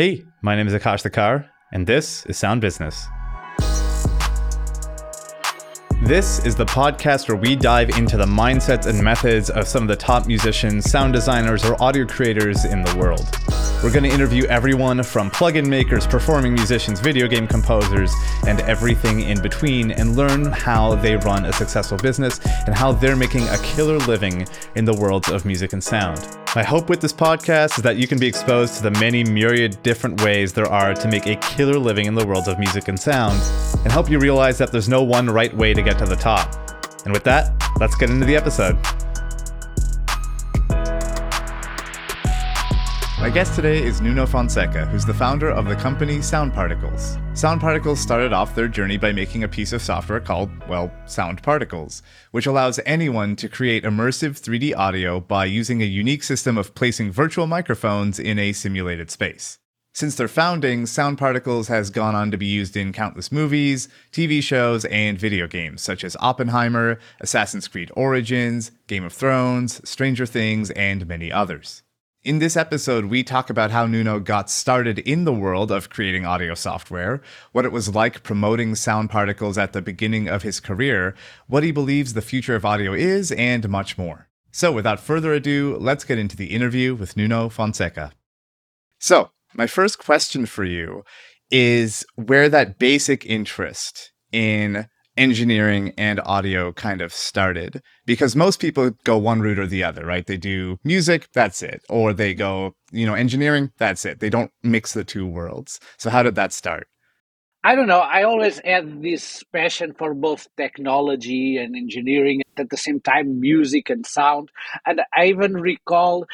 Hey, my name is Akash Thakar, and this is Sound Business. This is the podcast where we dive into the mindsets and methods of some of the top musicians, sound designers, or audio creators in the world. We're going to interview everyone from plugin makers, performing musicians, video game composers, and everything in between, and learn how they run a successful business and how they're making a killer living in the worlds of music and sound. My hope with this podcast is that you can be exposed to the many myriad different ways there are to make a killer living in the worlds of music and sound, and help you realize that there's no one right way to get to the top. And with that, let's get into the episode. My guest today is Nuno Fonseca, who's the founder of the company Sound Particles. Sound Particles started off their journey by making a piece of software called, well, Sound Particles, which allows anyone to create immersive 3D audio by using a unique system of placing virtual microphones in a simulated space. Since their founding, Sound Particles has gone on to be used in countless movies, TV shows, and video games such as Oppenheimer, Assassin's Creed Origins, Game of Thrones, Stranger Things, and many others. In this episode, we talk about how Nuno got started in the world of creating audio software, what it was like promoting sound particles at the beginning of his career, what he believes the future of audio is, and much more. So, without further ado, let's get into the interview with Nuno Fonseca. So, my first question for you is where that basic interest in engineering and audio kind of started because most people go one route or the other right? They do music that's it. Or they go you know engineering that's it. They don't mix the two worlds. So how did that start I don't know. I always had this passion for both technology and engineering at the same time, music and sound. And I even recall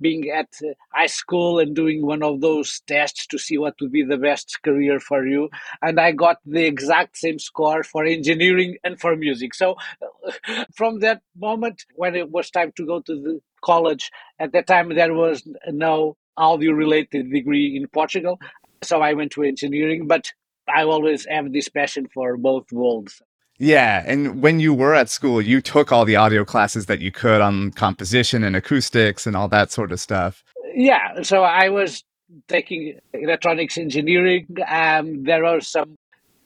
being at uh, high school and doing one of those tests to see what would be the best career for you. And I got the exact same score for engineering and for music. So from that moment, when it was time to go to the college, at that time there was no audio related degree in Portugal. So I went to engineering, but I always have this passion for both worlds. Yeah, and when you were at school, you took all the audio classes that you could on composition and acoustics and all that sort of stuff. Yeah, so I was taking electronics engineering. Um, there are some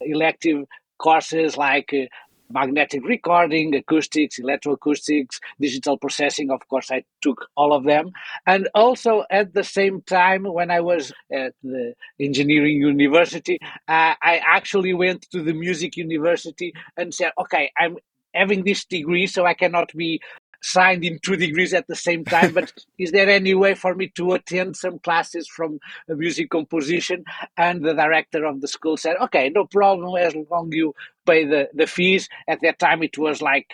elective courses like uh, magnetic recording, acoustics, electroacoustics, digital processing. Of course, I took all of them. And also at the same time, when I was at the engineering university, uh, I actually went to the music university and said, okay, I'm having this degree, so I cannot be signed in two degrees at the same time. But is there any way for me to attend some classes from music composition? And the director of the school said, okay, no problem as long you pay the, the fees. At that time, it was like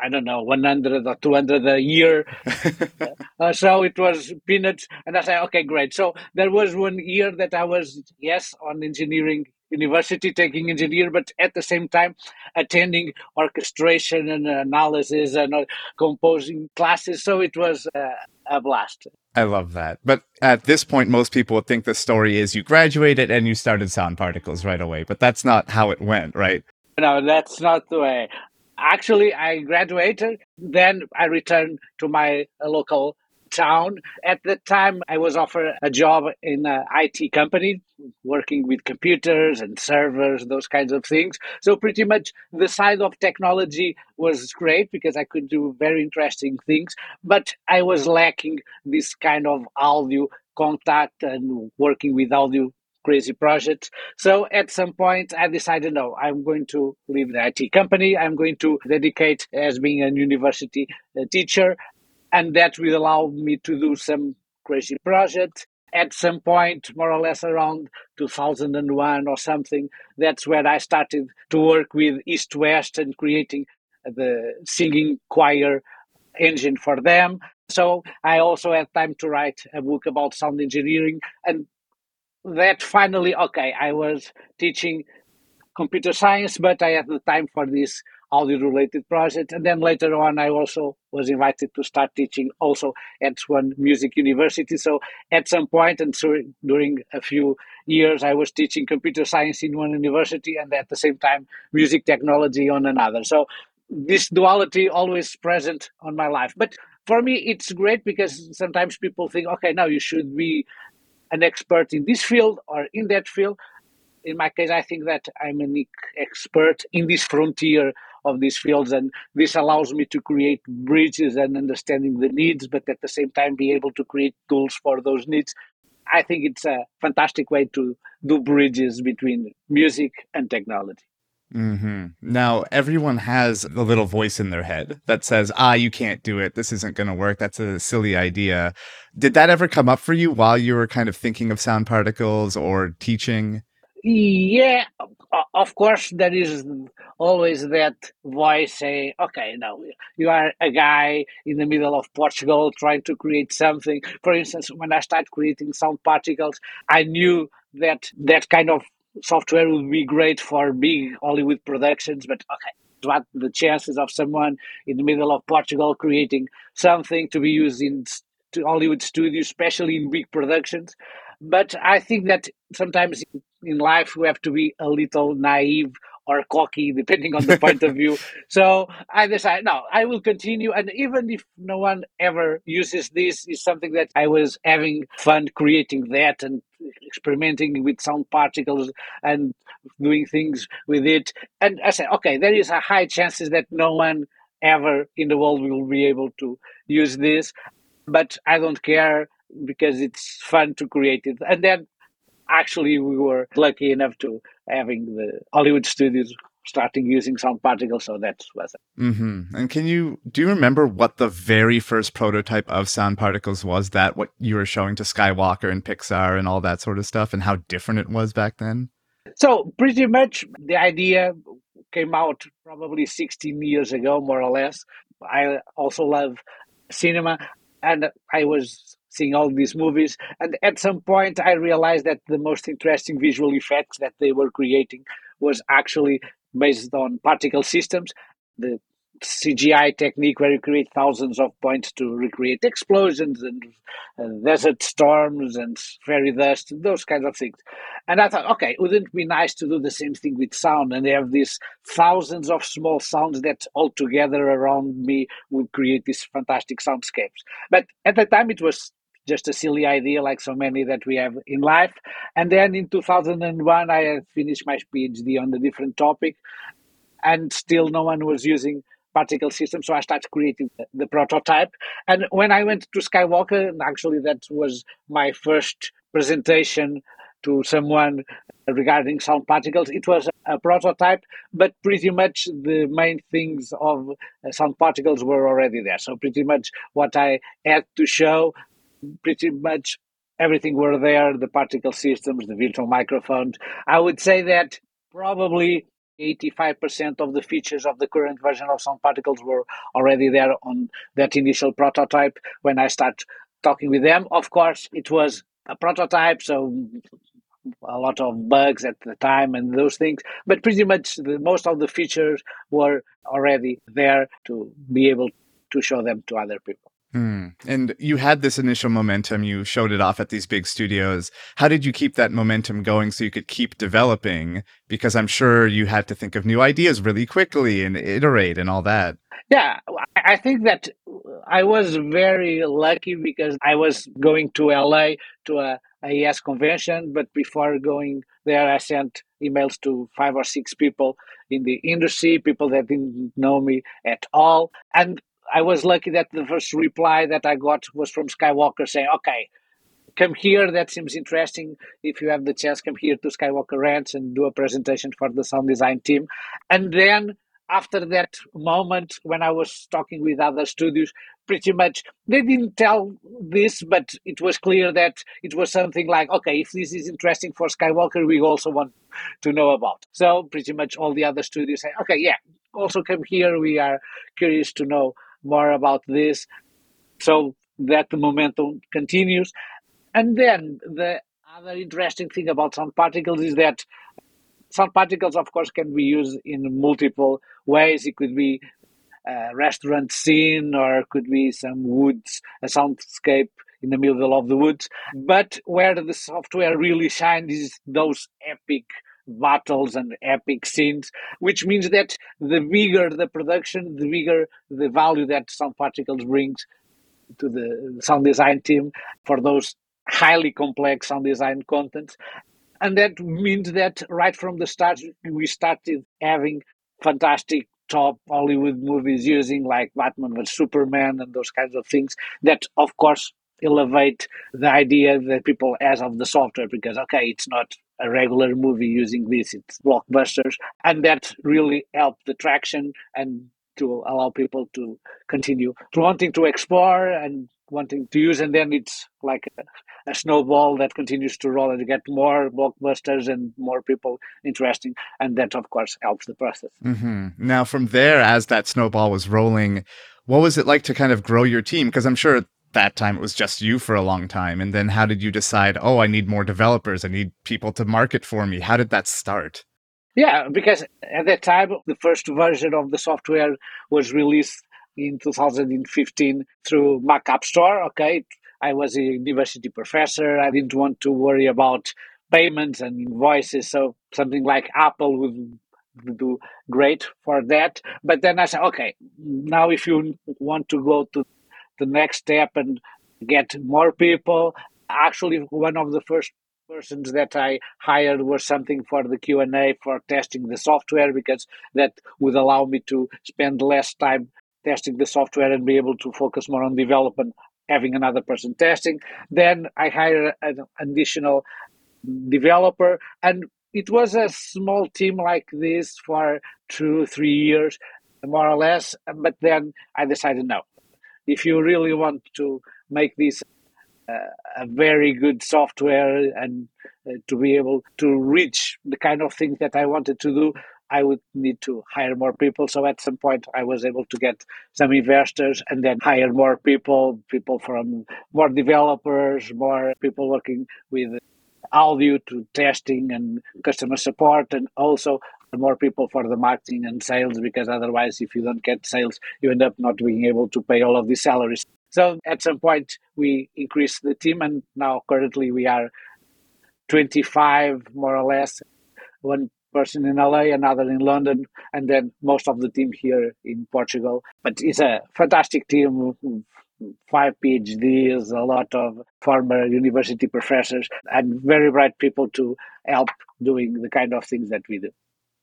I don't know, 100 or 200 a year. uh, so it was peanuts. And I said, okay, great. So there was one year that I was, yes, on engineering university taking engineer, but at the same time attending orchestration and analysis and uh, composing classes. So it was uh, a blast. I love that. But at this point, most people would think the story is you graduated and you started sound particles right away. But that's not how it went, right? No, that's not the way. Actually, I graduated, then I returned to my local town. At the time, I was offered a job in an IT company working with computers and servers, those kinds of things. So, pretty much the side of technology was great because I could do very interesting things, but I was lacking this kind of audio contact and working with audio crazy projects. So at some point, I decided, no, I'm going to leave the IT company. I'm going to dedicate as being a university uh, teacher and that will allow me to do some crazy project At some point, more or less around 2001 or something, that's where I started to work with East West and creating the singing choir engine for them. So I also had time to write a book about sound engineering. And that finally, okay, I was teaching computer science, but I had the time for this audio related project. And then later on, I also was invited to start teaching also at one music university. So at some point, and so during a few years, I was teaching computer science in one university and at the same time, music technology on another. So this duality always present on my life. But for me, it's great because sometimes people think, okay, now you should be an expert in this field or in that field. In my case, I think that I'm an expert in this frontier of these fields, and this allows me to create bridges and understanding the needs, but at the same time be able to create tools for those needs. I think it's a fantastic way to do bridges between music and technology. Mm-hmm. Now, everyone has a little voice in their head that says, ah, you can't do it. This isn't going to work. That's a silly idea. Did that ever come up for you while you were kind of thinking of sound particles or teaching? Yeah, of course, there is always that voice saying, okay, now you are a guy in the middle of Portugal trying to create something. For instance, when I started creating sound particles, I knew that that kind of software would be great for big Hollywood productions, but okay, what the chances of someone in the middle of Portugal creating something to be used in Hollywood studios, especially in big productions? But I think that sometimes in life we have to be a little naive or cocky, depending on the point of view. So I decided, no, I will continue. And even if no one ever uses this, is something that I was having fun creating that and experimenting with sound particles and doing things with it. And I said, okay, there is a high chances that no one ever in the world will be able to use this, but I don't care because it's fun to create it. And then actually we were lucky enough to having the Hollywood studios starting using sound particles. So that was it. Mm-hmm. And can you do you remember what the very first prototype of sound particles was? That what you were showing to Skywalker and Pixar and all that sort of stuff, and how different it was back then? So pretty much the idea came out probably 16 years ago, more or less. I also love cinema, and I was seeing all these movies. And at some point, I realized that the most interesting visual effects that they were creating was actually based on particle systems. The CGI technique where you create thousands of points to recreate explosions and uh, desert storms and fairy dust, and those kinds of things. And I thought, okay, wouldn't it be nice to do the same thing with sound and they have these thousands of small sounds that all together around me would create these fantastic soundscapes. But at the time, it was just a silly idea like so many that we have in life. And then in 2001, I had finished my PhD on a different topic, and still no one was using particle systems. So I started creating the, the prototype. And when I went to Skywalker, and actually, that was my first presentation to someone regarding sound particles. It was a prototype, but pretty much the main things of uh, sound particles were already there. So pretty much what I had to show pretty much everything were there the particle systems, the virtual microphones. I would say that probably 85% of the features of the current version of Sound Particles were already there on that initial prototype when I start talking with them. Of course, it was a prototype, so a lot of bugs at the time and those things, but pretty much the, most of the features were already there to be able to show them to other people. Hmm. And you had this initial momentum, you showed it off at these big studios. How did you keep that momentum going so you could keep developing? Because I'm sure you had to think of new ideas really quickly and iterate and all that. Yeah, I think that I was very lucky because I was going to LA to a AES convention, but before going there, I sent emails to five or six people in the industry, people that didn't know me at all. And I was lucky that the first reply that I got was from Skywalker saying, okay, come here. That seems interesting. If you have the chance, come here to Skywalker Ranch and do a presentation for the sound design team. And then after that moment, when I was talking with other studios, pretty much they didn't tell this, but it was clear that it was something like, okay, if this is interesting for Skywalker, we also want to know about. So pretty much all the other studios say, okay, yeah, also come here. We are curious to know more about this. So that the momentum continues. And then the other interesting thing about sound particles is that sound particles, of course, can be used in multiple ways. It could be a restaurant scene or could be some woods, a soundscape in the middle of the woods. But where the software really shines is those epic battles and epic scenes, which means that the bigger the production, the bigger the value that Sound Particles brings to the sound design team for those highly complex sound design content. And that means that right from the start, we started having fantastic top Hollywood movies using like Batman vs Superman and those kinds of things that, of course, elevate the idea that people has of the software because, okay, it's not a regular movie using this, it's blockbusters. And that really helped the traction and to allow people to continue to wanting to explore and wanting to use. And then it's like a, a snowball that continues to roll and you get more blockbusters and more people interesting. And that, of course, helps the process. Mm-hmm. Now, from there, as that snowball was rolling, what was it like to kind of grow your team? Because I'm sure that time it was just you for a long time. And then how did you decide, oh, I need more developers, I need people to market for me? How did that start? Yeah, because at that time, the first version of the software was released in 2015 through Mac App Store. Okay, I was a university professor. I didn't want to worry about payments and invoices, so something like Apple would do great for that. But then I said, okay, now if you want to go to the next step and get more people, actually, one of the first persons that I hired was something for the Q&A for testing the software because that would allow me to spend less time testing the software and be able to focus more on development having another person testing. Then I hired an additional developer and it was a small team like this for two three years more or less but then I decided no if you really want to make this a very good software and uh, to be able to reach the kind of things that I wanted to do, I would need to hire more people. So at some point, I was able to get some investors and then hire more people, people from more developers, more people working with audio to testing and customer support, and also more people for the marketing and sales because otherwise, if you don't get sales, you end up not being able to pay all of the salaries. So at some point, we increased the team, and now currently we are 25 more or less. One person in LA, another in London, and then most of the team here in Portugal. But it's a fantastic team. Five PhDs, a lot of former university professors, and very bright people to help doing the kind of things that we do.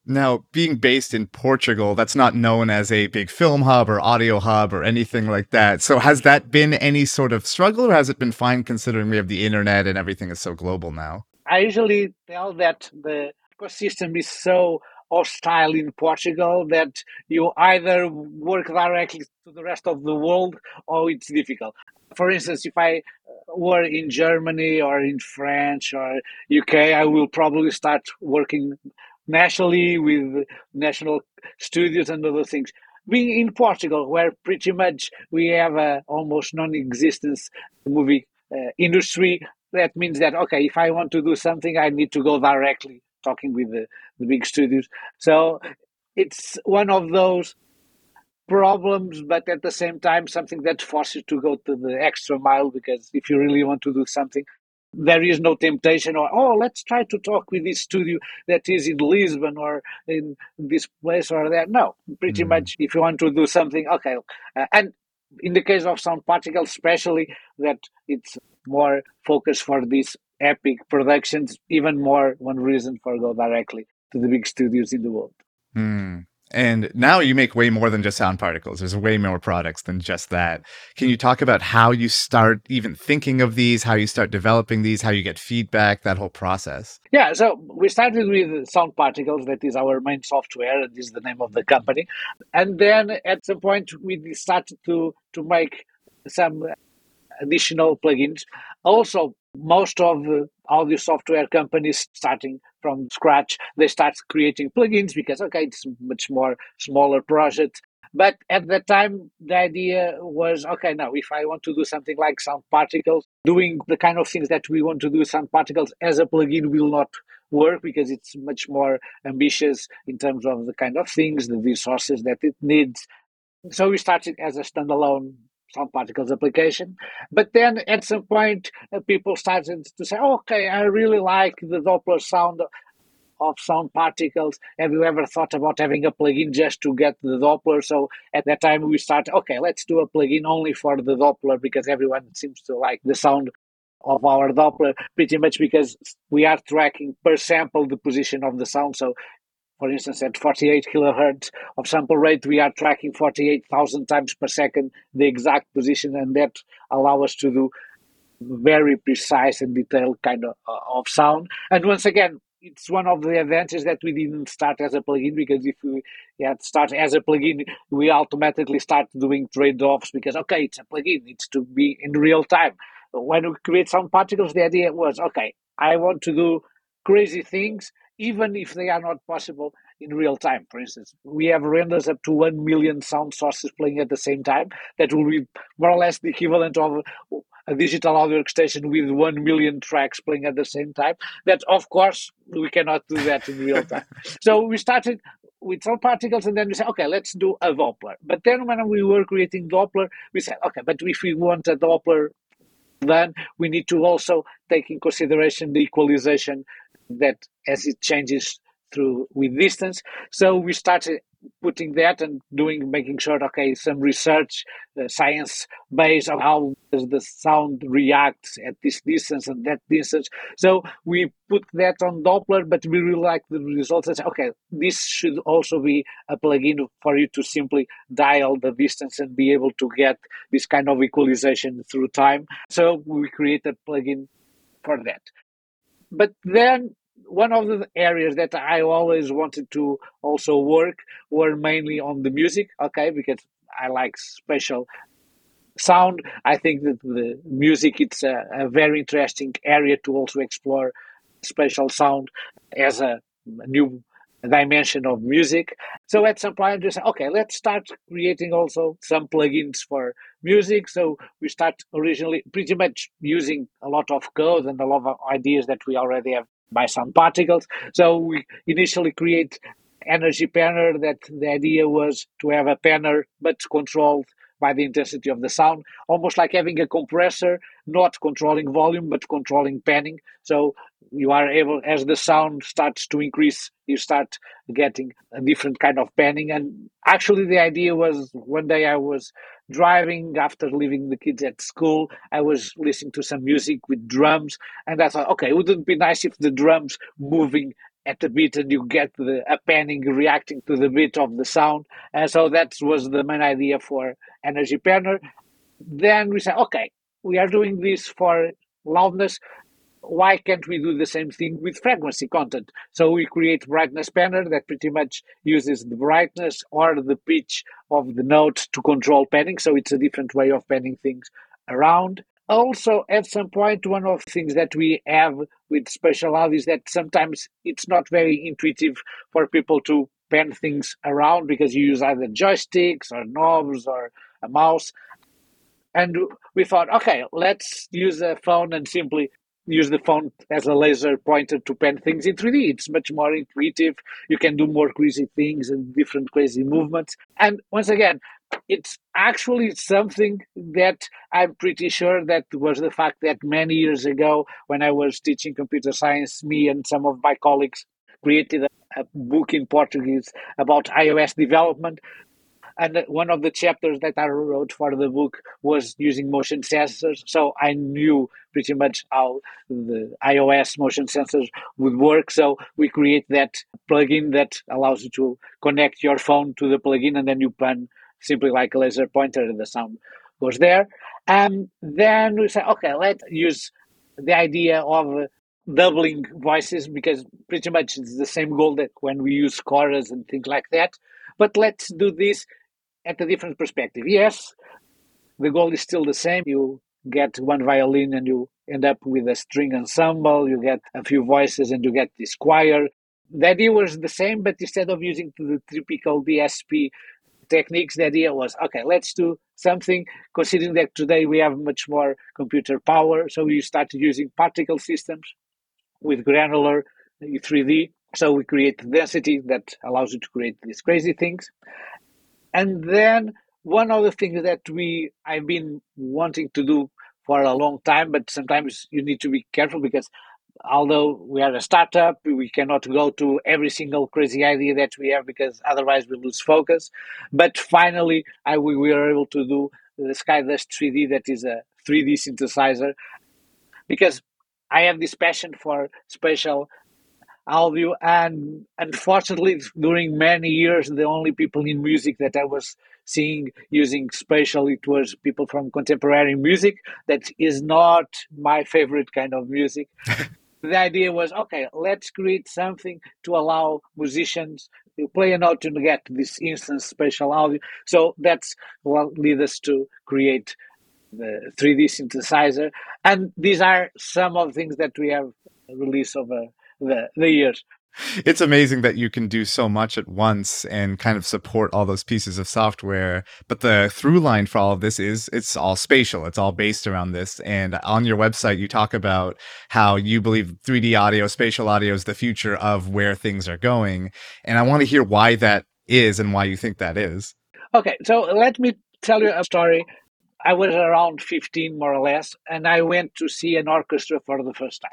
Now, being based in Portugal, that's not known as a big film hub or audio hub or anything like that. So, has that been any sort of struggle or has it been fine considering we have the internet and everything is so global now? I usually tell that the ecosystem is so hostile in Portugal that you either work directly to the rest of the world or it's difficult. For instance, if I uh, were in Germany or in France or UK, I will probably start working nationally with national studios and other things. Being in Portugal, where pretty much we have a almost non-existence movie uh, industry, that means that okay, if I want to do something, I need to go directly talking with the, the big studios. So it's one of those problems, but at the same time, something that forces you to go to the extra mile because if you really want to do something, there is no temptation or oh let's try to talk with this studio that is in lisbon or in this place or that no pretty mm. much if you want to do something okay uh, and in the case of sound particles especially that it's more focused for these epic productions even more one reason for go directly to the big studios in the world mm. And now you make way more than just sound particles. There's way more products than just that. Can you talk about how you start even thinking of these, how you start developing these, how you get feedback, that whole process? Yeah, so we started with sound particles, that is our main software, and is the name of the company. And then at some point we started to to make some additional plugins. Also, most of uh, the audio software companies starting from scratch, they start creating plugins because, okay, it's much more smaller project. But at that time, the idea was, okay, now if I want to do something like sound particles, doing the kind of things that we want to do sound particles as a plugin will not work because it's much more ambitious in terms of the kind of things, the resources that it needs. So we started as a standalone sound particles application. But then at some point, uh, people started to say, okay, I really like the Doppler sound of sound particles. Have you ever thought about having a plugin just to get the Doppler? So at that time, we started, okay, let's do a plugin only for the Doppler because everyone seems to like the sound of our Doppler pretty much because we are tracking per sample the position of the sound. So, for instance, at 48 kilohertz of sample rate, we are tracking 48,000 times per second the exact position, and that allow us to do very precise and detailed kind of, uh, of sound. And once again, it's one of the advantages that we didn't start as a plugin because if we had start as a plugin, we automatically start doing trade-offs because okay, it's a plugin, it's to be in real time. When we create sound particles, the idea was okay, I want to do crazy things even if they are not possible in real time. For instance, we have renders up to 1 million sound sources playing at the same time. That will be more or less the equivalent of a digital audio workstation with 1 million tracks playing at the same time. That, of course, we cannot do that in real time. so we started with sound particles and then we said, okay, let's do a Doppler. But then when we were creating Doppler, we said, okay, but if we want a Doppler, then we need to also take in consideration the equalization that as it changes through with distance. So we started putting that and doing making sure okay some research uh, science based on how does the sound react at this distance and that distance. So we put that on doppler but we really like the results. And okay this should also be a plugin for you to simply dial the distance and be able to get this kind of equalization through time. So we create a plugin for that. But then one of the areas that I always wanted to also work were mainly on the music, okay, because I like special sound. I think that the music it's a, a very interesting area to also explore special sound as a new dimension of music. So at some point, I just okay, let's start creating also some plugins for music. So we start originally pretty much using a lot of code and a lot of ideas that we already have by sound particles. So we initially create energy panner that the idea was to have a panner but controlled by the intensity of the sound, almost like having a compressor, not controlling volume but controlling panning. So you are able, as the sound starts to increase, you start getting a different kind of panning. And actually, the idea was one day I was driving after leaving the kids at school. I was listening to some music with drums, and I thought, okay, wouldn't it be nice if the drums moving at the beat and you get the a panning reacting to the beat of the sound. And so that was the main idea for Energy Panner. Then we said, okay, we are doing this for loudness. Why can't we do the same thing with frequency content? So we create brightness panner that pretty much uses the brightness or the pitch of the note to control panning. So it's a different way of panning things around. Also, at some point, one of the things that we have with spatial audio is that sometimes it's not very intuitive for people to pan things around because you use either joysticks or knobs or a mouse. And we thought, okay, let's use a phone and simply use the phone as a laser pointer to pen things in 3D. It's much more intuitive. You can do more crazy things and different crazy movements. And once again, it's actually something that I'm pretty sure that was the fact that many years ago, when I was teaching computer science, me and some of my colleagues created a, a book in Portuguese about iOS development. And one of the chapters that I wrote for the book was using motion sensors. So I knew pretty much how the iOS motion sensors would work. So we create that plugin that allows you to connect your phone to the plugin and then you pan simply like a laser pointer and the sound goes there. And then we say, okay, let's use the idea of doubling voices because pretty much it's the same goal that when we use chorus and things like that. But let's do this at a different perspective. Yes, the goal is still the same. You get one violin and you end up with a string ensemble, you get a few voices and you get this choir. The idea was the same, but instead of using the typical DSP techniques, the idea was okay, let's do something considering that today we have much more computer power. So we started using particle systems with granular 3D. So we create density that allows you to create these crazy things. And then one of the things that we I've been wanting to do for a long time, but sometimes you need to be careful because although we are a startup, we cannot go to every single crazy idea that we have because otherwise we lose focus. But finally, I, we were able to do the Skydust 3D, that is a 3D synthesizer. because I have this passion for spatial audio and unfortunately during many years the only people in music that i was seeing using spatial it was people from contemporary music. That is not my favorite kind of music. The idea was okay let's create something to allow musicians to play a note to get this instant spatial audio. So that's what led us to create the 3d synthesizer. And these are some of the things that we have released over the, the years. It's amazing that you can do so much at once and kind of support all those pieces of software. But the through line for all of this is it's all spatial. It's all based around this. And on your website, you talk about how you believe 3D audio, spatial audio is the future of where things are going. And I want to hear why that is and why you think that is. Okay, so let me tell you a story. I was around 15, more or less, and I went to see an orchestra for the first time.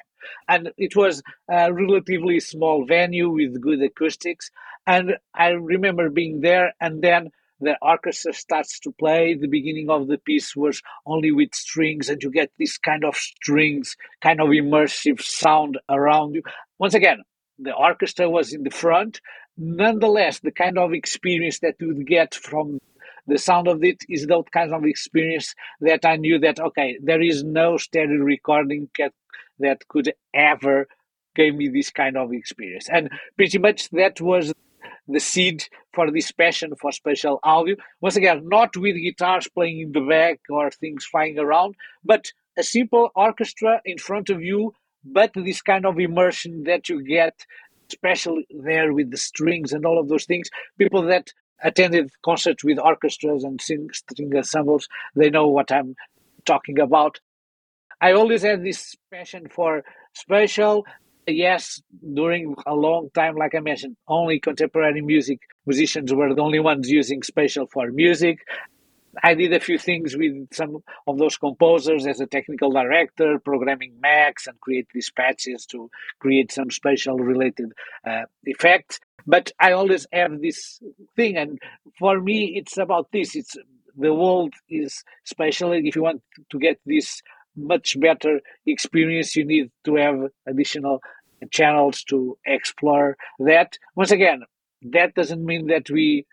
And it was a relatively small venue with good acoustics. And I remember being there, and then the orchestra starts to play. The beginning of the piece was only with strings, and you get this kind of strings, kind of immersive sound around you. Once again, the orchestra was in the front. Nonetheless, the kind of experience that you would get from the sound of it is that kind of experience that I knew that okay, there is no stereo recording that, that could ever give me this kind of experience, and pretty much that was the seed for this passion for spatial audio. Once again, not with guitars playing in the back or things flying around, but a simple orchestra in front of you, but this kind of immersion that you get, especially there with the strings and all of those things. People that attended concerts with orchestras and sing, string ensembles, they know what I'm talking about. I always had this passion for spatial. Yes, during a long time, like I mentioned, only contemporary music musicians were the only ones using spatial for music. I did a few things with some of those composers as a technical director, programming Max and create these patches to create some spatial related uh, effects. But I always have this thing, and for me, it's about this. It's the world is spatial. If you want to get this much better experience, you need to have additional channels to explore that. Once again, that doesn't mean that we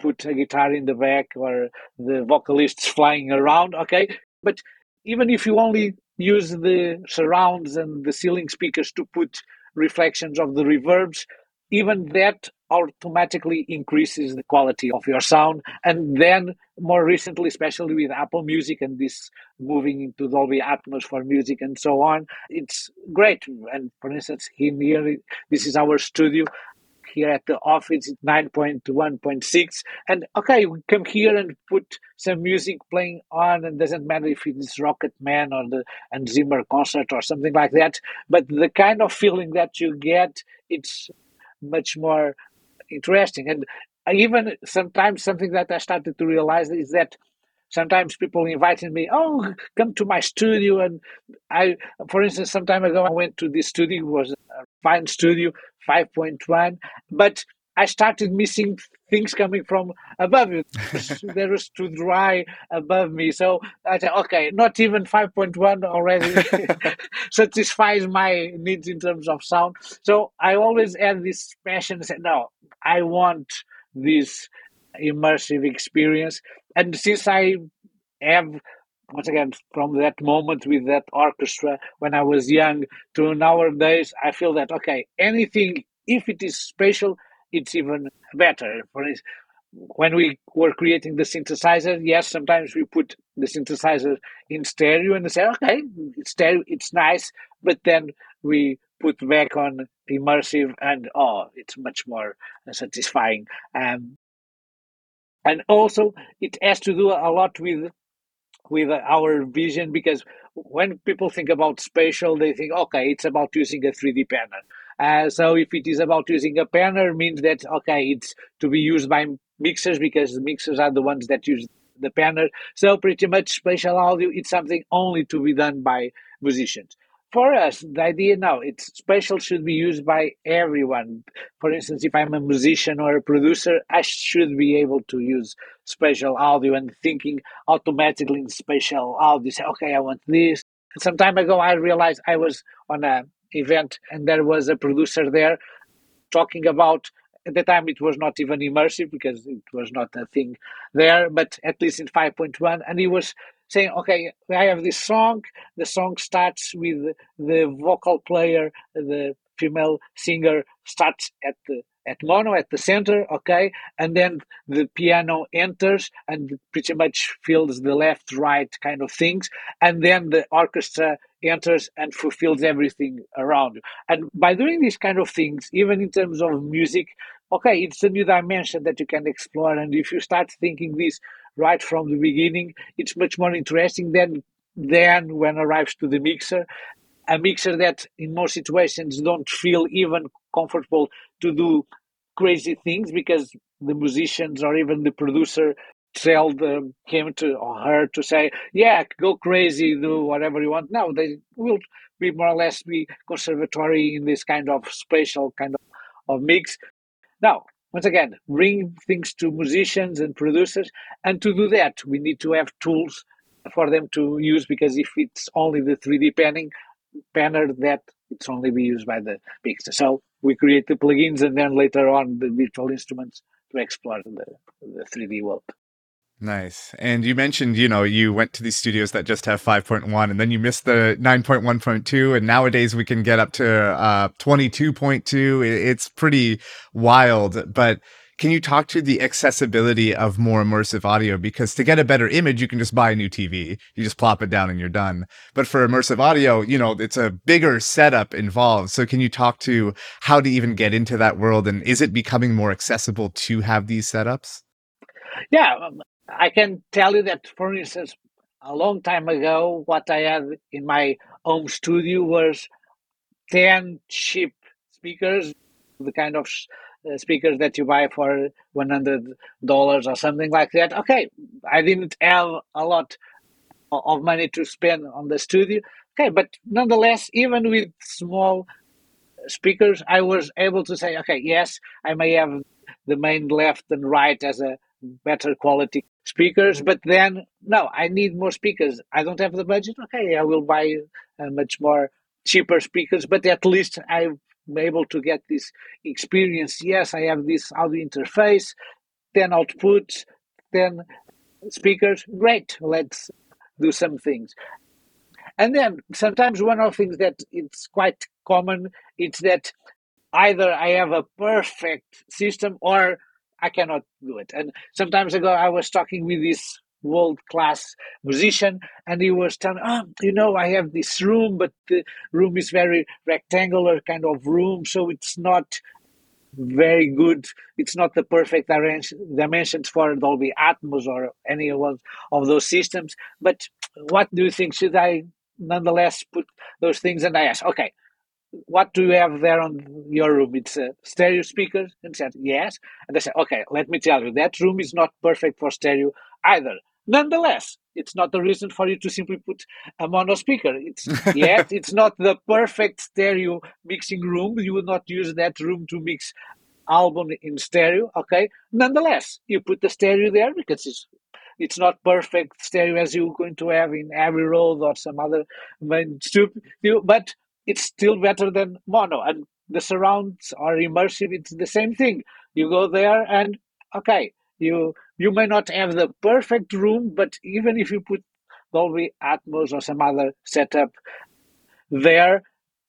put a guitar in the back or the vocalists flying around, okay? But even if you only use the surrounds and the ceiling speakers to put reflections of the reverbs, even that automatically increases the quality of your sound. And then more recently, especially with Apple Music and this moving into Dolby Atmos for music and so on, it's great. And for instance, here, this is our studio here at the office it's 9.1.6 and okay we come here and put some music playing on and doesn't matter if it's rocket man or the Hans Zimmer concert or something like that. But the kind of feeling that you get it's much more interesting. And even sometimes something that i started to realize is that sometimes people invited me oh come to my studio. And i for instance some time ago i went to this studio it was a fine studio 5.1 but i started missing things coming from above it. There was too dry above me. So i said okay not even 5.1 already satisfies my needs in terms of sound. So i always had this passion said no i want this immersive experience and since I have once again from that moment with that orchestra when I was young to nowadays, I feel that okay, anything if it is spatial, it's even better. For instance, when we were creating the synthesizer, yes, sometimes we put the synthesizer in stereo and say, okay, it's stereo, it's nice, but then we put back on immersive and oh, it's much more satisfying. Um, and also it has to do a lot with with our vision because when people think about spatial they think okay it's about using a 3d panner uh, so if it is about using a panner means that okay it's to be used by mixers because mixers are the ones that use the panner so pretty much spatial audio it's something only to be done by musicians for us, the idea now, it's special should be used by everyone. For instance, if I'm a musician or a producer, I should be able to use spatial audio and thinking automatically in spatial audio. Say, okay, I want this, some time ago, I realized I was on an event and there was a producer there talking about at the time it was not even immersive because it was not a thing there but at least in 5.1 and he was saying okay i have this song. The song starts with the vocal player the female singer starts at the at mono at the center okay? And then the piano enters and pretty much fills the left right kind of things. And then the orchestra enters and fulfills everything around. You and by doing these kind of things even in terms of music okay it's a new dimension that you can explore. And if you start thinking this right from the beginning it's much more interesting than then when arrives to the mixer a mixer that in most situations don't feel even comfortable to do crazy things because the musicians or even the producer tell them him to or her to say, yeah, go crazy, do whatever you want. No, they will be more or less be conservatory in this kind of spatial kind of, of mix. Now, once again, bring things to musicians and producers, and to do that, we need to have tools for them to use because if it's only the 3D panning, banner that it's only be used by the mixer. So we create the plugins and then later on the virtual instruments to explore the, the 3D world. Nice. And you mentioned, you know, you went to these studios that just have 5.1 and then you missed the 9.1.2 and nowadays we can get up to uh 22.2. It's pretty wild, but can you talk to the accessibility of more immersive audio? Because to get a better image, you can just buy a new TV. You just plop it down and you're done. But for immersive audio, you know, it's a bigger setup involved. So can you talk to how to even get into that world? And is it becoming more accessible to have these setups? Yeah, um, I can tell you that, for instance, a long time ago, what I had in my home studio was 10 cheap speakers, the kind of uh, speakers that you buy for $100 or something like that. Okay, I didn't have a lot of money to spend on the studio. Okay, but nonetheless, even with small speakers, I was able to say, okay, yes, I may have the main left and right as a better quality speakers, but then no, I need more speakers. I don't have the budget. Okay, I will buy uh, much more cheaper speakers, but at least I'm able to get this experience. Yes, I have this audio interface, 10 outputs, 10 speakers. Great, let's do some things. And then sometimes one of the things that it's quite common it's that either I have a perfect system or I cannot do it. And sometimes ago I was talking with this world class musician and he was telling oh you know i have this room but the room is very rectangular kind of room so it's not very good. It's not the perfect dimensions for dolby atmos or any one of those systems. But what do you think? Should i nonetheless put those things and i asked okay what do you have there on your room? It's a stereo speaker? And said, yes. And they said, okay, let me tell you, that room is not perfect for stereo either. Nonetheless, it's not a reason for you to simply put a mono speaker. It's yet it's not the perfect stereo mixing room. You would not use that room to mix album in stereo. Okay. Nonetheless, you put the stereo there because it's it's not perfect stereo as you're going to have in Abbey Road or some other main studio, but it's still better than mono. And the surrounds are immersive. It's the same thing. You go there and okay, you you may not have the perfect room, but even if you put Dolby Atmos or some other setup there,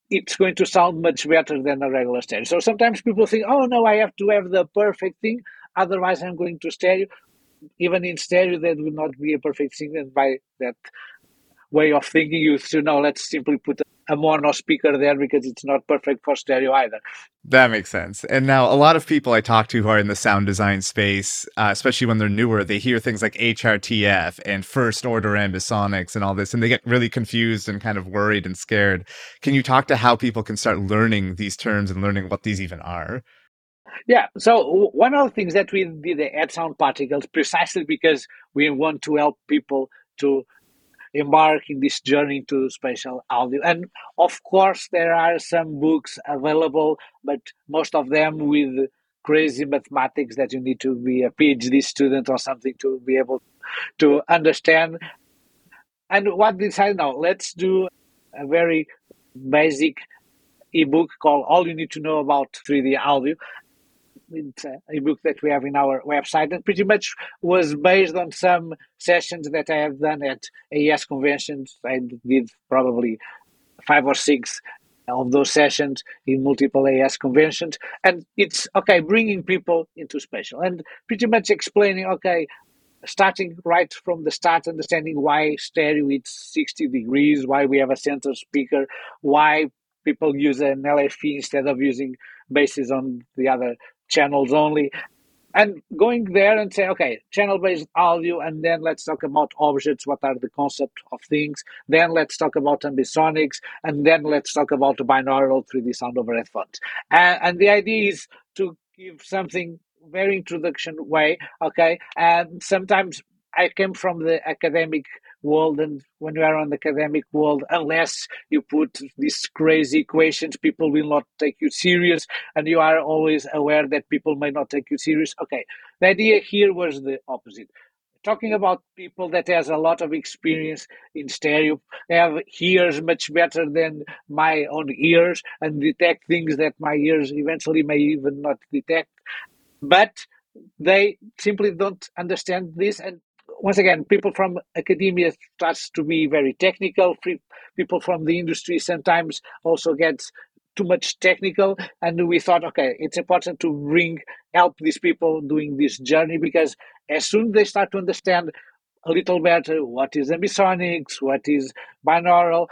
it's going to sound much better than a regular stereo. So sometimes people think, oh no, I have to have the perfect thing, otherwise I'm going to stereo. Even in stereo, that would not be a perfect thing. And by that way of thinking, you should know, let's simply put a mono speaker there because it's not perfect for stereo either. That makes sense. And now, a lot of people I talk to who are in the sound design space, uh, especially when they're newer, they hear things like HRTF and first order ambisonics and all this, and they get really confused and kind of worried and scared. Can you talk to how people can start learning these terms and learning what these even are? Yeah. So one of the things that we did at Sound Particles, precisely because we want to help people to embark in this journey to spatial audio. And of course, there are some books available, but most of them with crazy mathematics that you need to be a PhD student or something to be able to understand. And what decided now, let's do a very basic ebook called All You Need to Know About 3D Audio. It's uh, a book that we have in our website and pretty much was based on some sessions that I have done at AES conventions. I did probably five or six of those sessions in multiple AES conventions. And it's okay, bringing people into spatial and pretty much explaining, okay, starting right from the start, understanding why stereo is 60 degrees, why we have a center speaker, why people use an LFE instead of using basses on the other channels only. And going there and say, okay, channel based audio, and then let's talk about objects. What are the concept of things? Then let's talk about ambisonics, and then let's talk about binaural 3D sound over headphones. And, and the idea is to give something very introduction way, okay? And sometimes I came from the academic world and when you are on the academic world unless you put these crazy equations people will not take you serious and you are always aware that people may not take you serious. Okay the idea here was the opposite. Talking about people that has a lot of experience in stereo have ears much better than my own ears and detect things that my ears eventually may even not detect. But they simply don't understand this and once again, people from academia starts to be very technical. People from the industry sometimes also get too much technical, and we thought, okay, it's important to bring help these people doing this journey because as soon they start to understand a little better what is ambisonics, what is binaural,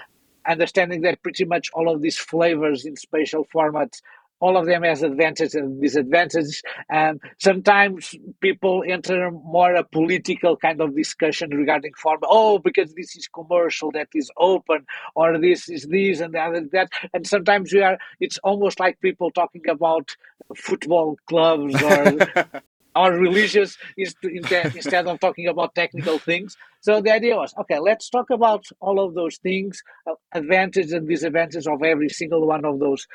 understanding that pretty much all of these flavors in spatial formats all of them has advantages and disadvantages. And sometimes people enter more a political kind of discussion regarding form. Oh, because this is commercial, that is open, or this is this and that and that. And sometimes we are. It's almost like people talking about football clubs or. or religious instead of talking about technical things. So the idea was, okay, let's talk about all of those things, uh, advantages and disadvantages of every single one of those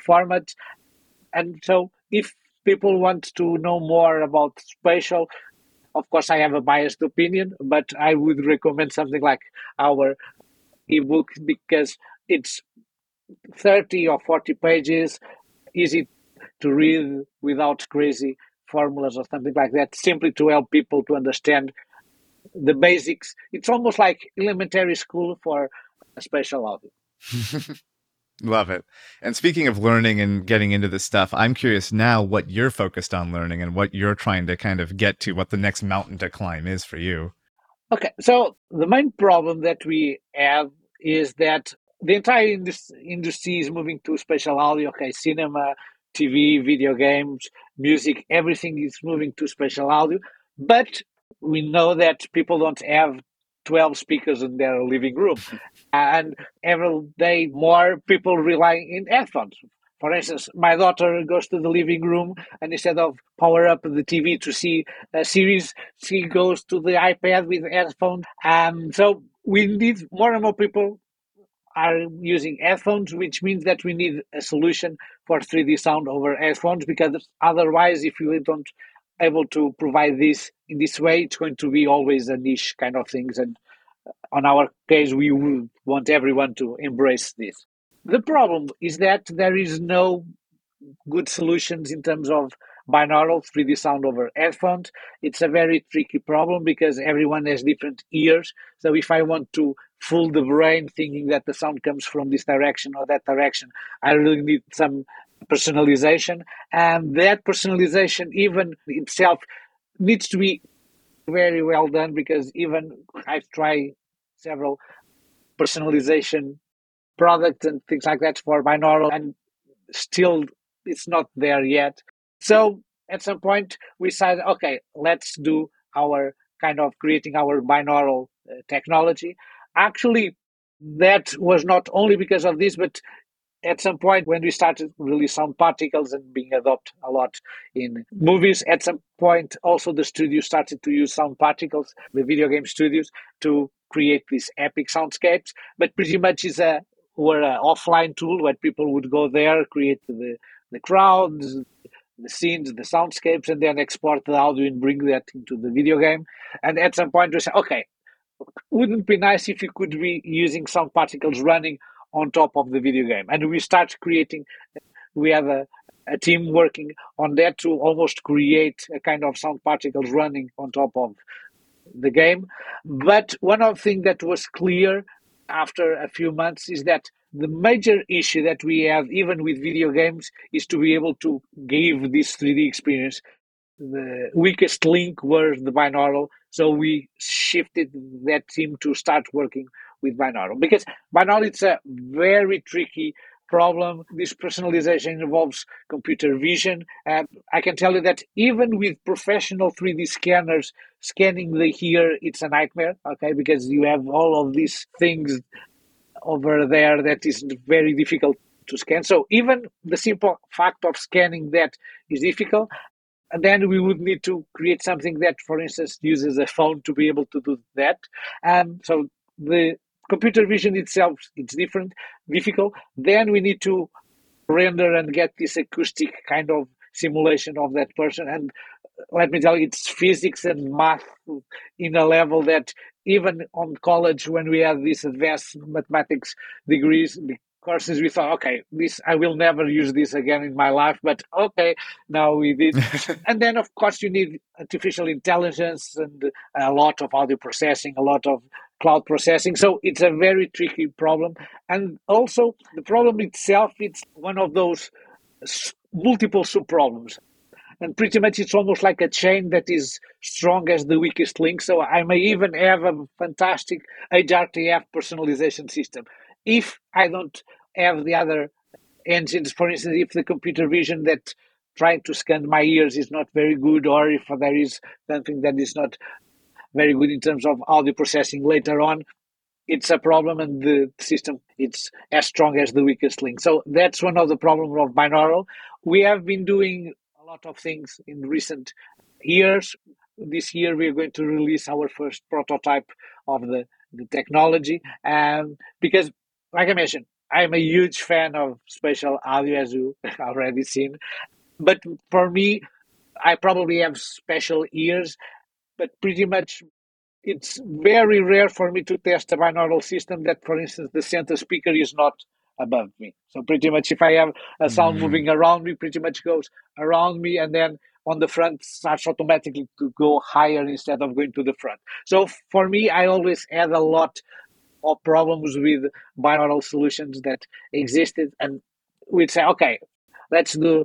format. And so if people want to know more about spatial, of course, I have a biased opinion, but I would recommend something like our ebook because it's 30 or 40 pages, easy to read without crazy formulas or something like that, simply to help people to understand the basics. It's almost like elementary school for a spatial audio. Love it. And speaking of learning and getting into this stuff, I'm curious now what you're focused on learning and what you're trying to kind of get to, what the next mountain to climb is for you. Okay. So the main problem that we have is that the entire indus- industry is moving to spatial audio. Okay, cinema, TV, video games, music, everything is moving to spatial audio. But we know that people don't have 12 speakers in their living room. and every day more people rely in headphones. For instance, my daughter goes to the living room and instead of power up the TV to see a series, she goes to the iPad with headphones. And so we need more and more people are using headphones, which means that we need a solution for 3D sound over headphones because otherwise, if we don't able to provide this in this way, it's going to be always a niche kind of things. And uh, on our case, we want everyone to embrace this. The problem is that there is no good solutions in terms of binaural 3D sound over headphones. It's a very tricky problem because everyone has different ears. So if I want to fool the brain thinking that the sound comes from this direction or that direction, I really need some personalization. And that personalization, even itself, needs to be very well done because even I've tried several personalization products and things like that for binaural, and still it's not there yet. So at some point we said, okay, let's do our kind of creating our binaural uh, technology. Actually, that was not only because of this, but at some point when we started really sound particles and being adopted a lot in movies at some point also the studio started to use sound particles the video game studios to create these epic soundscapes. But pretty much is a were an offline tool where people would go there create the the crowds the scenes the soundscapes and then export the audio and bring that into the video game. And at some point we said okay wouldn't be nice if you could be using sound particles running on top of the video game. And we start creating, we have a, a team working on that to almost create a kind of sound particles running on top of the game. But one of the things that was clear after a few months is that the major issue that we have, even with video games, is to be able to give this 3D experience. The weakest link was the binaural, so we shifted that team to start working with binaural because binaural it's a very tricky problem. This personalization involves computer vision. And I can tell you that even with professional 3D scanners scanning the ear, it's a nightmare, okay, because you have all of these things over there that is very difficult to scan. So even the simple fact of scanning that is difficult. And then we would need to create something that, for instance, uses a phone to be able to do that. And so the computer vision itself it's different difficult. Then we need to render and get this acoustic kind of simulation of that person. And uh, let me tell you it's physics and math in a level that even on college when we had these advanced mathematics degrees courses we thought okay this i will never use this again in my life but okay now we did. And then of course you need artificial intelligence and a lot of audio processing a lot of cloud processing. So it's a very tricky problem. And also the problem itself it's one of those multiple sub problems and pretty much it's almost like a chain that is strong as the weakest link. So I may even have a fantastic HRTF personalization system if I don't have the other engines, for instance, if the computer vision that trying to scan my ears is not very good, or if there is something that is not very good in terms of audio processing later on, it's a problem, and the system it's as strong as the weakest link. So that's one of the problems of binaural. We have been doing a lot of things in recent years. This year, we are going to release our first prototype of the, the technology, and because like I mentioned, I'm a huge fan of spatial audio, as you already seen. But for me, I probably have special ears, but pretty much it's very rare for me to test a binaural system that, for instance, the center speaker is not above me. So pretty much if I have a sound mm-hmm. moving around me, pretty much goes around me and then on the front starts automatically to go higher instead of going to the front. So for me, I always had a lot of problems with binaural solutions that existed and we'd say okay let's do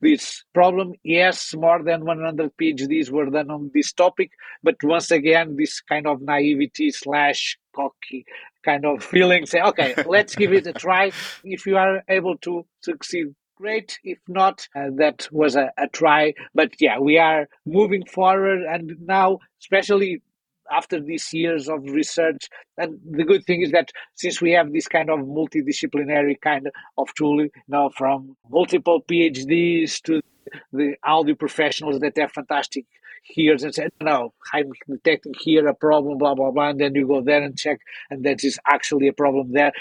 this problem. Yes more than 100 phds were done on this topic but once again this kind of naivety slash cocky kind of feeling say okay let's give it a try. If you are able to succeed great. If not uh, that was a, a try. But yeah we are moving forward and now especially after these years of research. And the good thing is that since we have this kind of multidisciplinary kind of tool, know, from multiple PhDs to the audio professionals that have fantastic hears and say, no, I'm detecting here a problem, blah, blah, blah. And then you go there and check, and that is actually a problem there.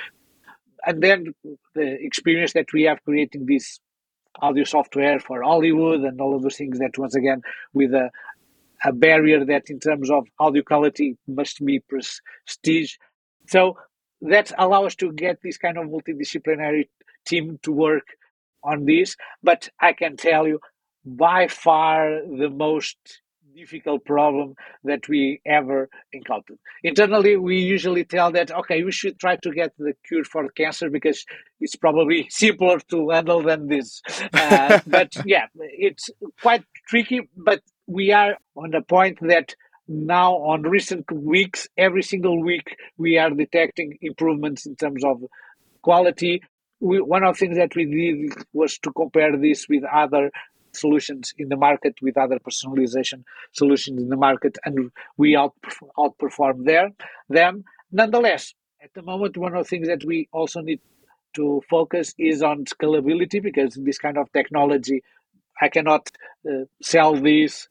And then the experience that we have creating this audio software for Hollywood and all of those things that once again with a, a barrier that in terms of audio quality must be prestige. So that allows us to get this kind of multidisciplinary team to work on this. But I can tell you, by far the most difficult problem that we ever encountered. Internally, we usually tell that, okay, we should try to get the cure for cancer because it's probably simpler to handle than this. Uh, but yeah, it's quite tricky, but we are on the point that now on recent weeks, every single week, we are detecting improvements in terms of quality. We, one of the things that we did was to compare this with other solutions in the market, with other personalization solutions in the market, and we outperform, outperform there them. Nonetheless, at the moment, one of the things that we also need to focus is on scalability because this kind of technology I cannot uh, sell this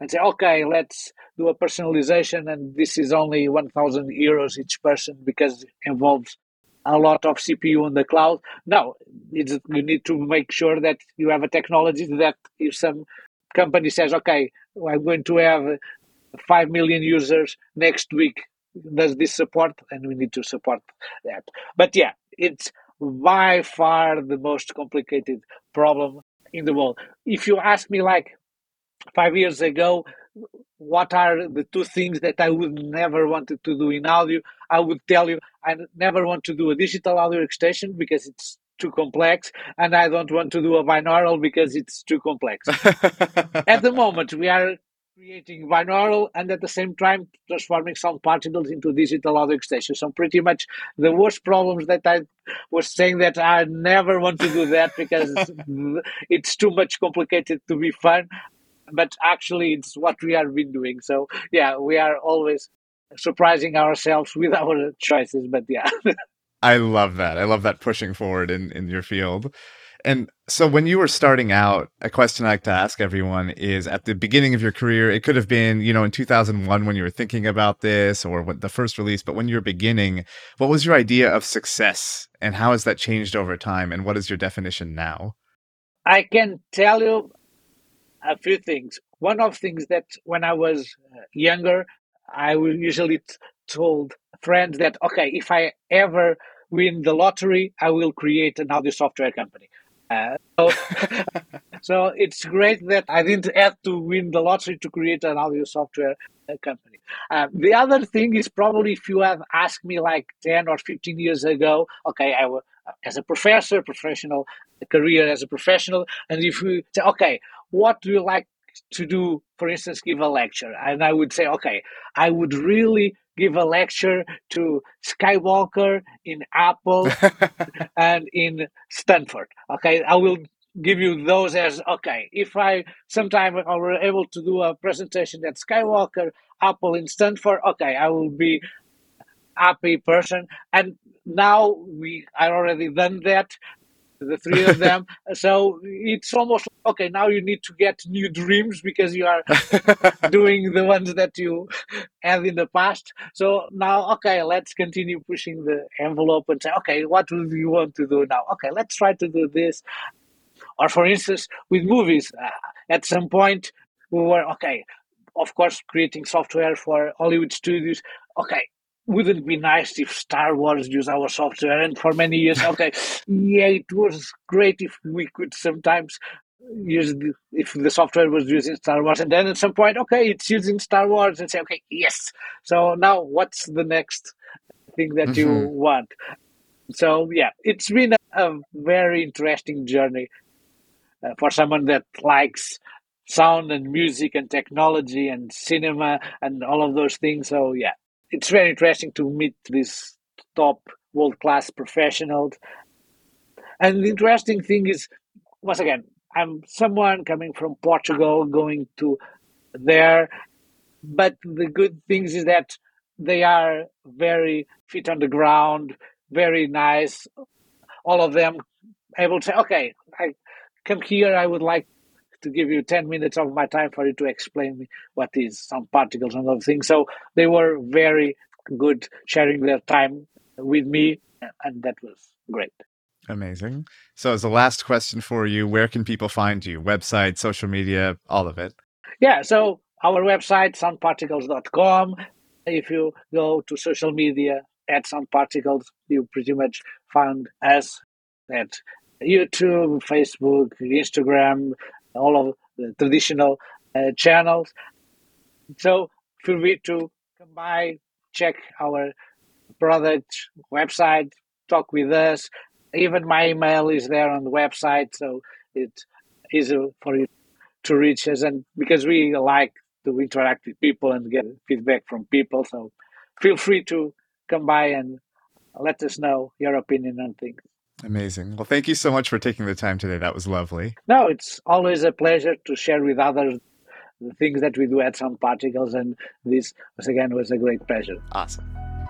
and say, okay, let's do a personalization, and this is only 1,000 euros each person because it involves a lot of CPU in the cloud. No, you need to make sure that you have a technology that if some company says, okay, I'm going to have 5 million users next week, does this support, and we need to support that. But yeah, it's by far the most complicated problem in the world. If you ask me, like five years ago, what are the two things that I would never wanted to do in audio? I would tell you I never want to do a digital audio extension because it's too complex, and I don't want to do a binaural because it's too complex. at the moment, we are creating binaural and at the same time transforming sound particles into digital audio extension. So pretty much the worst problems that I was saying that I never want to do that because it's too much complicated to be fun. But actually, it's what we have been doing. So yeah, we are always surprising ourselves with our choices. But yeah. I love that. I love that pushing forward in, in your field. And so when you were starting out, a question I like to ask everyone is at the beginning of your career, it could have been, you know, in 2001 when you were thinking about this or when the first release, but when you were beginning, what was your idea of success and how has that changed over time and what is your definition now? I can tell you a few things. One of things that when I was uh, younger, I usually t- told friends that, okay, if I ever win the lottery, I will create an audio software company. Uh, so, so, it's great that I didn't have to win the lottery to create an audio software uh, company. Uh, the other thing is probably if you have asked me like 10 or 15 years ago, okay, I was as a professor, professional career as a professional, and if you say, okay, what do you like to do, for instance, give a lecture? And I would say, okay, I would really give a lecture to Skywalker in Apple and in Stanford. Okay, I will give you those as okay. If I sometime I were able to do a presentation at Skywalker, Apple in Stanford, okay, I will be happy person. And now we I already done that the three of them. so it's almost okay. Now you need to get new dreams because you are doing the ones that you had in the past. So now, okay, let's continue pushing the envelope and say, okay, what do you want to do now? Okay, let's try to do this. Or for instance, with movies, uh, at some point we were okay. Of course, creating software for Hollywood studios. Okay, wouldn't it be nice if Star Wars used our software? And for many years, okay, yeah, it was great if we could sometimes use the, if the software was using Star Wars, and then at some point, okay, it's using Star Wars, and say, okay, yes. So now, what's the next thing that mm-hmm. you want? So yeah, it's been a, a very interesting journey uh, for someone that likes sound and music and technology and cinema and all of those things. So yeah, it's very interesting to meet these top world class professionals. And the interesting thing is, once again, I'm someone coming from Portugal going to there, but the good things is that they are very fit on the ground, very nice. All of them able to say, okay, I come here, I would like to give you 10 minutes of my time for you to explain me what is sound particles and other things. So they were very good sharing their time with me, and that was great. Amazing. So, as the last question for you, where can people find you? Website, social media, all of it? Yeah, so our website, soundparticles.com. If you go to social media at soundparticles, you pretty much find us at YouTube, Facebook, Instagram, all of the traditional uh, channels. So feel free to come by, check our product website, talk with us. Even my email is there on the website, so it's easy for you to reach us. And because we like to interact with people and get feedback from people, so feel free to come by and let us know your opinion on things. Amazing. Well, thank you so much for taking the time today. That was lovely. No, it's always a pleasure to share with others the things that we do at Sound Particles, and this, once again, was a great pleasure. Awesome.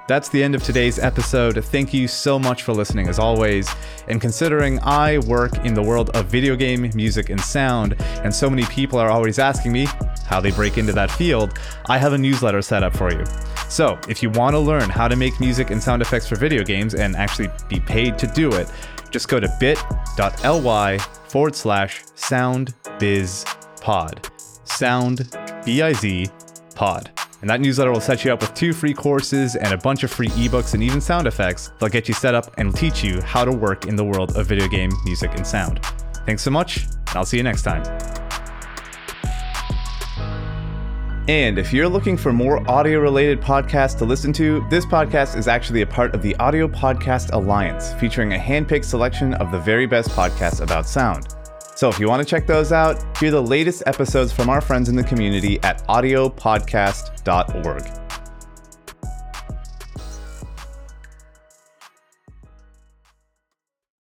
That's the end of today's episode. Thank you so much for listening, as always. And considering I work in the world of video game, music, and sound, and so many people are always asking me how they break into that field, I have a newsletter set up for you. So, if you want to learn how to make music and sound effects for video games and actually be paid to do it, just go to bit.ly forward slash soundbizpod. Sound B I Z pod. And that newsletter will set you up with two free courses and a bunch of free ebooks and even sound effects that'll get you set up and teach you how to work in the world of video game music and sound. Thanks so much, and I'll see you next time. And if you're looking for more audio related podcasts to listen to, this podcast is actually a part of the Audio Podcast Alliance, featuring a handpicked selection of the very best podcasts about sound. So if you want to check those out, hear the latest episodes from our friends in the community at audiopodcast.org.